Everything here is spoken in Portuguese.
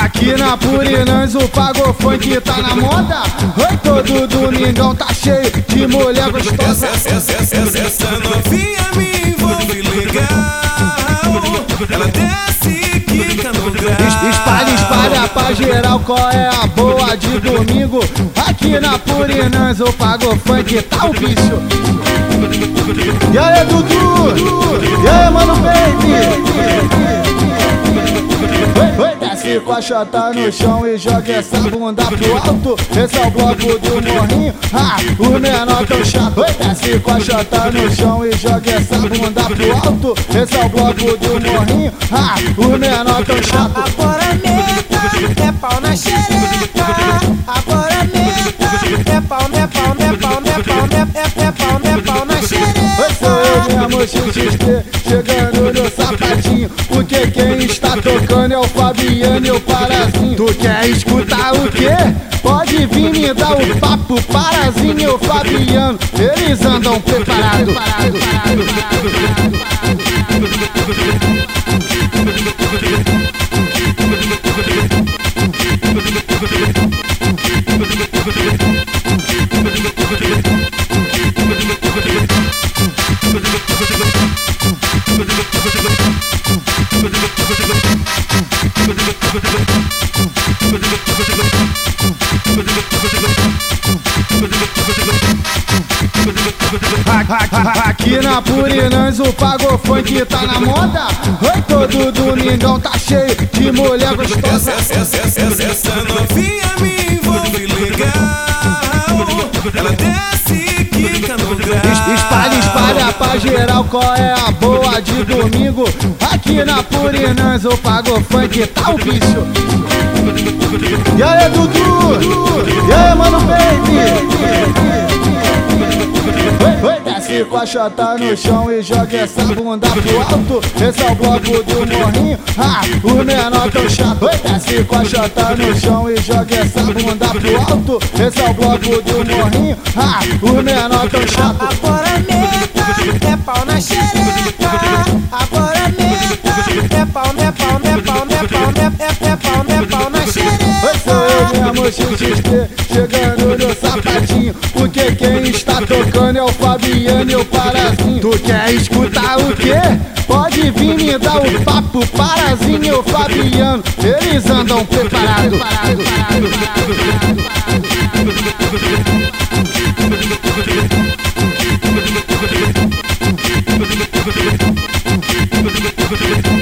Aqui na Purinãs o pago funk tá na moda. Oi, todo domingão tá cheio de mulher gostosa. Essa, essa, essa, essa, novinha me envolve legal. Ela desce, quica no grau Espalha, espalha pra geral qual é a boa de domingo. Aqui na Purinãs o pago funk tá o bicho. E aí Dudu, e aí mano baby? Desce com a chota no chão e joga essa bunda pro alto. Esse é o bloco do morrinho, ah, o menor tão chato. Desce com a chota no chão e joga essa bunda pro alto. Esse é o bloco do morrinho, ah, o menor tão chato. Agora meta, é pau na xereca XXT, chegando no sapatinho. Porque quem está tocando é o Fabiano e o Parazinho. Tu quer escutar o quê? Pode vir me dar o papo, Parazinho e o Fabiano. Eles andam preparados Aqui na Purinãs o pago funk tá na moda. Oi, todo domingão tá cheio de mulher gostosa. Essa, essa, essa, essa, novinha me envolve legal pra geral qual é a boa de domingo? Aqui na Purinãs o pago funk tá o bicho E aí Dudu, e aí mano baby Oi, oi, desce com a chota no chão e joga essa bunda pro alto. Esse é o bloco do morrinho, ah, o menor tão chato Oi, desce com a chota no chão e joga essa bunda pro alto. Esse é o bloco do morrinho, ah, o menor tão chato é pau, é pau, é é, pau, é pau na Oi, xereca sou eu mesmo, XXT, chegando no sapatinho Porque quem está tocando é o Fabiano e o Parazinho Tu quer escutar o quê? Pode vir me dar o papo, Parazinho e o Fabiano Eles andam preparados Thank